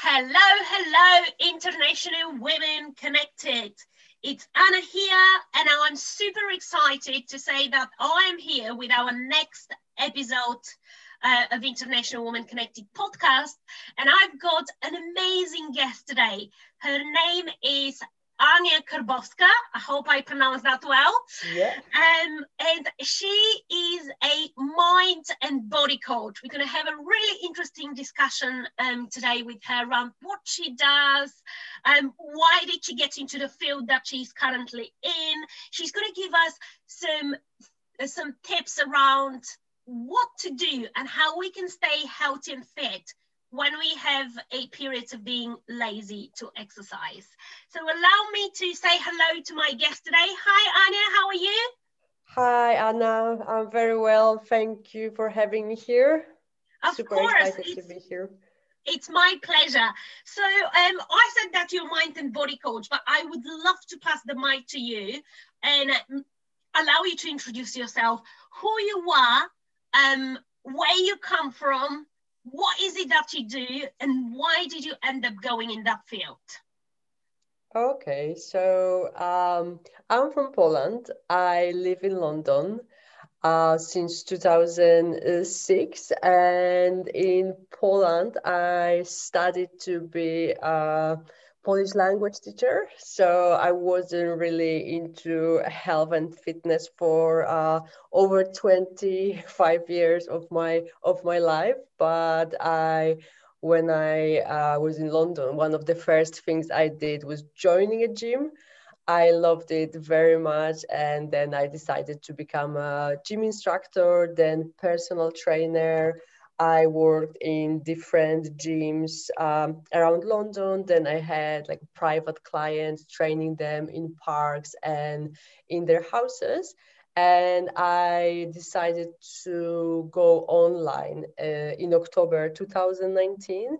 Hello, hello, International Women Connected. It's Anna here, and I'm super excited to say that I am here with our next episode uh, of International Women Connected podcast. And I've got an amazing guest today. Her name is Anya Karbowska. I hope I pronounced that well. Yeah. Um, and body coach. We're going to have a really interesting discussion um, today with her around what she does, um, why did she get into the field that she's currently in. She's going to give us some uh, some tips around what to do and how we can stay healthy and fit when we have a period of being lazy to exercise. So allow me to say hello to my guest today. Hi, Anya, how are you? Hi, Anna. I'm very well. Thank you for having me here. Of Super course, excited to it's, be here. it's my pleasure. So um, I said that you're mind and body coach, but I would love to pass the mic to you and allow you to introduce yourself, who you are, um, where you come from, what is it that you do, and why did you end up going in that field? Okay, so um, I'm from Poland. I live in London uh, since 2006, and in Poland, I studied to be a Polish language teacher. So I wasn't really into health and fitness for uh, over 25 years of my of my life, but I when I uh, was in London, one of the first things I did was joining a gym. I loved it very much. And then I decided to become a gym instructor, then personal trainer. I worked in different gyms um, around London. Then I had like private clients training them in parks and in their houses and I decided to go online uh, in October 2019,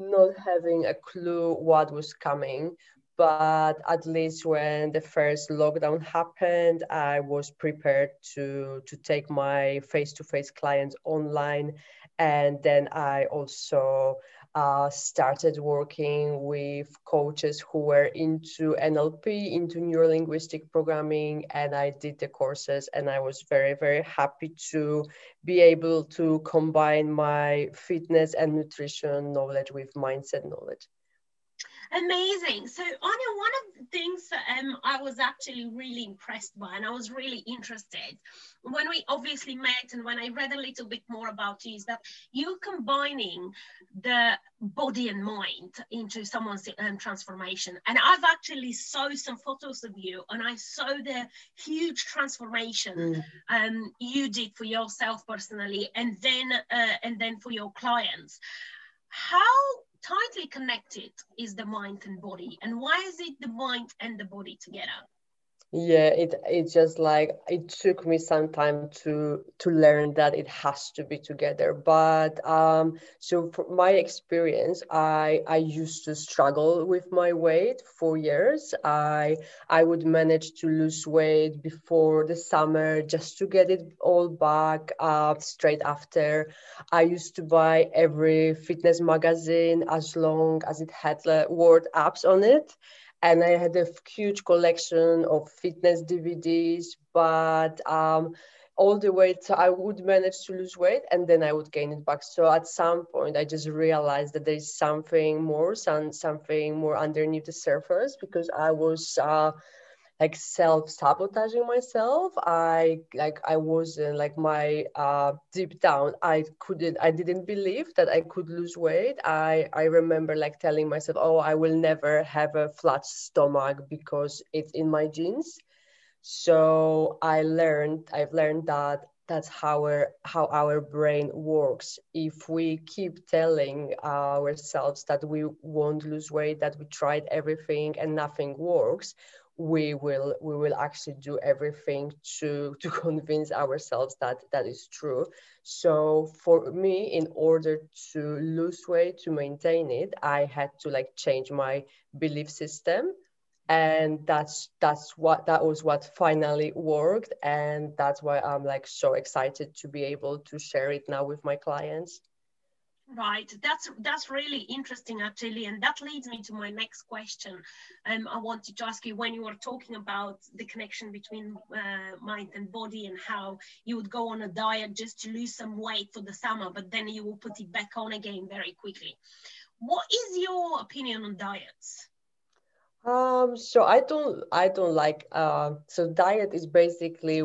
not having a clue what was coming. But at least when the first lockdown happened, I was prepared to, to take my face to face clients online. And then I also uh, started working with coaches who were into NLP, into neurolinguistic programming, and I did the courses. And I was very, very happy to be able to combine my fitness and nutrition knowledge with mindset knowledge. Amazing. So, Anya, one of the things that um, I was actually really impressed by, and I was really interested when we obviously met and when I read a little bit more about you, is that you're combining the body and mind into someone's um, transformation. And I've actually saw some photos of you, and I saw the huge transformation mm. um, you did for yourself personally, and then uh, and then for your clients. How tightly connected is the mind and body. And why is it the mind and the body together yeah it it's just like it took me some time to to learn that it has to be together. But um so from my experience i i used to struggle with my weight for years. I i would manage to lose weight before the summer just to get it all back up straight after. I used to buy every fitness magazine as long as it had the word apps on it and I had a huge collection of fitness DVDs, but um, all the weight I would manage to lose weight and then I would gain it back. So at some point, I just realized that there's something more, some, something more underneath the surface because I was. Uh, like self-sabotaging myself. I like i wasn't like my uh deep down i couldn't i didn't believe that i could lose weight. I i remember like telling myself oh i will never have a flat stomach because it's in my genes. So i learned i've learned that that's how our how our brain works. If we keep telling ourselves that we won't lose weight that we tried everything and nothing works we will we will actually do everything to to convince ourselves that that is true. So for me in order to lose weight to maintain it i had to like change my belief system. And that's that's what that was what finally worked. And that's why i'm like so excited to be able to share it now with my clients Right, that's that's really interesting actually, and that leads me to my next question. Um, I wanted to ask you when you were talking about the connection between uh, mind and body and how you would go on a diet just to lose some weight for the summer, but then you will put it back on again very quickly. What is your opinion on diets? Um, so I don't I don't like uh, so diet is basically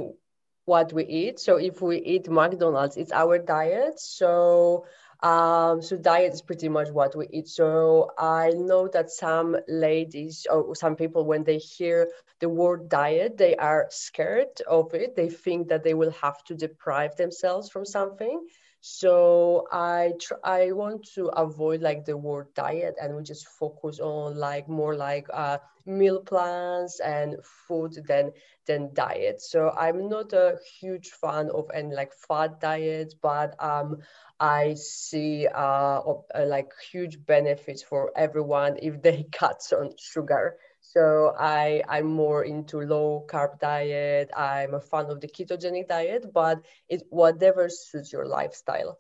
what we eat. So if we eat McDonald's, it's our diet. So um, so diet is pretty much what we eat. So I know that some ladies or some people, when they hear the word diet, they are scared of it. They think that they will have to deprive themselves from something. So I tr- I want to avoid like the word diet and we just focus on like more like uh, meal plans and food than than diet. So I'm not a huge fan of any like fat diets, but um I see uh, uh, like huge benefits for everyone if they cut on sugar. So I I'm more into low carb diet. I'm a fan of the ketogenic diet, but it whatever suits your lifestyle.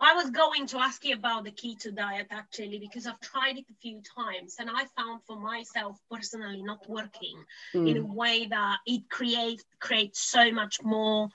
I was going to ask you about the keto diet actually because I've tried it a few times and I found for myself personally not working mm. in a way that it creates creates so much more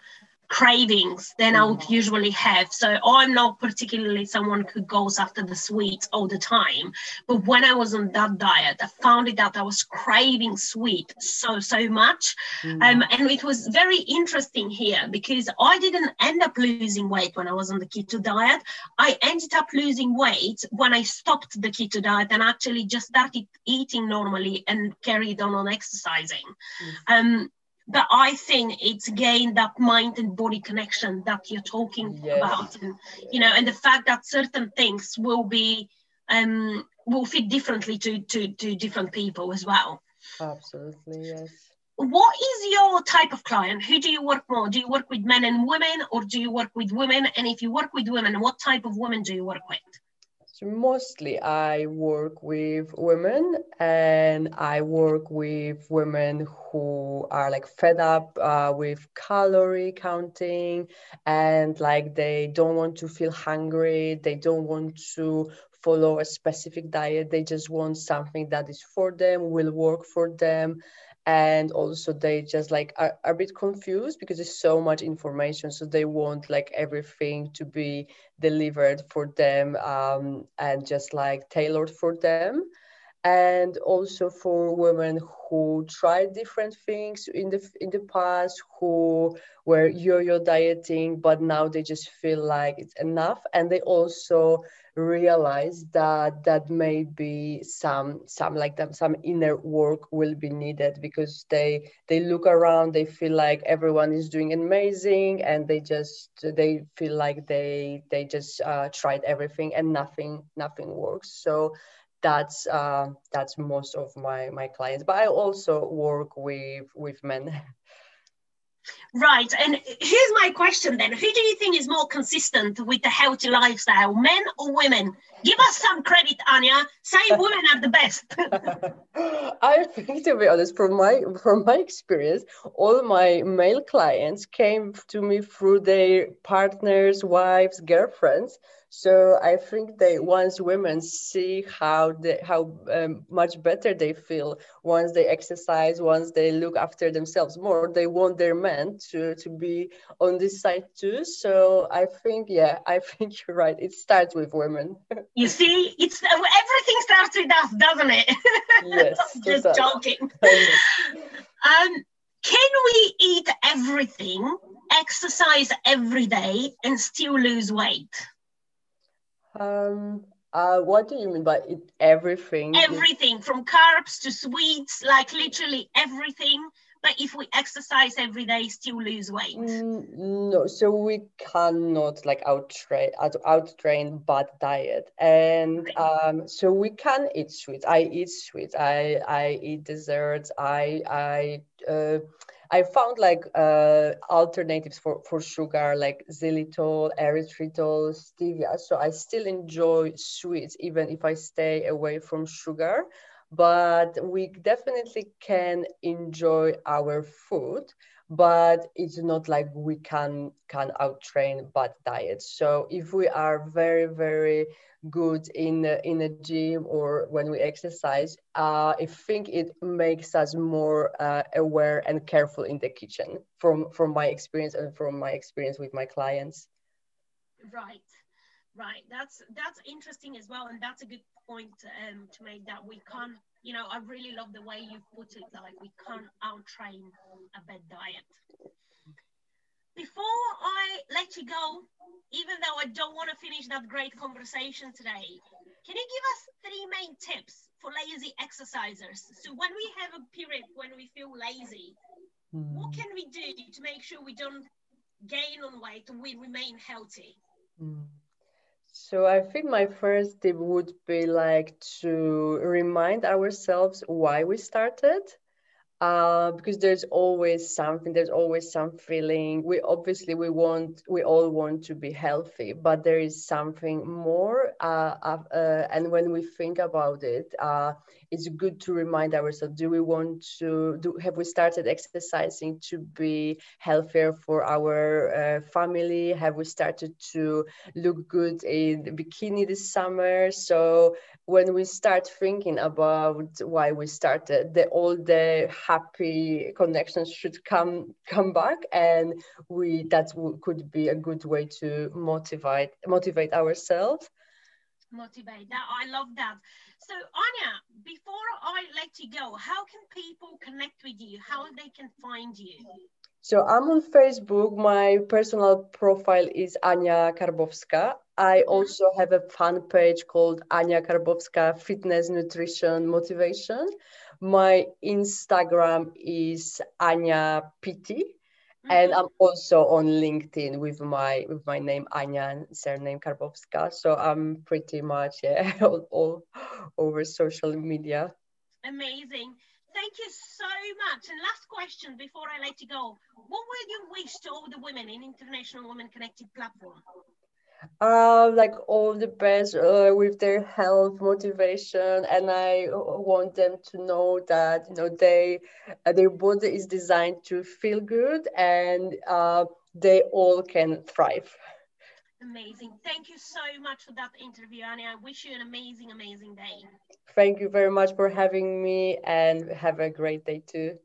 cravings than I would mm. usually have. So I'm not particularly someone who goes after the sweets all the time. But when I was on that diet, I found it that I was craving sweet so, so much. Mm. Um, and it was very interesting here because I didn't end up losing weight when I was on the keto diet. I ended up losing weight when I stopped the keto diet and actually just started eating normally and carried on on exercising. Mm. Um, but I think it's again that mind and body connection that you're talking yes. about, and you know, and the fact that certain things will be um will fit differently to to to different people as well. Absolutely, yes. What is your type of client? Who do you work more? Do you work with men and women, or do you work with women? And if you work with women, what type of women do you work with? So mostly I work with women and I work with women who are like fed up uh, with calorie counting and like they don't want to feel hungry. They don't want to follow a specific diet. They just want something that is for them, will work for them and also they just like are, are, a bit confused because there's so much information so they want like everything to be delivered for them um, and just like tailored for them and also for women who tried different things in the in the past who were yo-yo dieting but now they just feel like it's enough. And they also realize that that maybe some some like them some inner work will be needed because they they look around they feel like everyone is doing amazing and they just they feel like they they just uh, tried everything and nothing nothing works. So that's uh, that's most of my my clients. But i also work with with men Right. And here's my question then. Who do you think is more consistent with the healthy lifestyle, men or women? Give us some credit, Anya. Say women are the best. I think to be honest, from my from my experience, all my male clients came to me through their partners, wives, girlfriends. So I think they once women see how they, how um, much better they feel once they exercise, once they look after themselves more, they want their men to to be on this side too. So I think yeah, I think you're right. It starts with women. you see, it's everything starts with us, doesn't it? Yes, just joking. um, can we eat everything, exercise every day, and still lose weight? Um, uh, what do you mean by it? Everything. Everything from carbs to sweets, like literally everything. But if we exercise every day, still lose weight. Mm, no, so we cannot like out train out, train bad diet, and um, so we can eat sweets. I eat sweets. I I eat desserts. I I. Uh, I found like uh, alternatives for, for sugar like xylitol, erythritol, stevia. So I still enjoy sweets even if I stay away from sugar. But we definitely can enjoy our food but it's not like we can can outtrain bad diets so if we are very very good in in a gym or when we exercise uh, i think it makes us more uh, aware and careful in the kitchen from from my experience and from my experience with my clients. Right right that's that's interesting as well and that's a good point um, to make that we can't you know, I really love the way you put it. Like we can't out-train a bad diet. Before I let you go, even though I don't want to finish that great conversation today, can you give us three main tips for lazy exercisers? So when we have a period when we feel lazy, mm. what can we do to make sure we don't gain on weight and we remain healthy? Mm. So I think my first tip would be like to remind ourselves why we started uh, because there's always something there's always some feeling. We obviously we want we all want to be healthy but there is something more uh, uh, and when we think about it uh, it's good to remind ourselves do we want to do have we started exercising to be healthier for our uh, family? Have we started to look good in bikini this summer? So when we start thinking about why we started the all the happy connections should come come back and we that could be a good way to motivate motivate ourselves. Motivate. That i love that. So anya before i let you go how can people connect with you? How they can find you? So I'm on Facebook. My personal profile is Anya Karbowska. I mm-hmm. also have a fan page called Anya Karbowska Fitness, Nutrition, Motivation. My Instagram is Anya. Mm-hmm. And I'm also on LinkedIn with my with my name Anya and surname Karbowska. So I'm pretty much yeah all, all over social media. Amazing. Thank you so much. And last question before I let you go. What would you wish to all the women in International Women Connected platform? Uh, like all the best uh, with their health motivation and i want them to know that you know they uh, their body is designed to feel good and uh, they all can thrive Amazing. Thank you so much for that interview, Annie. I wish you an amazing, amazing day. Thank you very much for having me and have a great day too.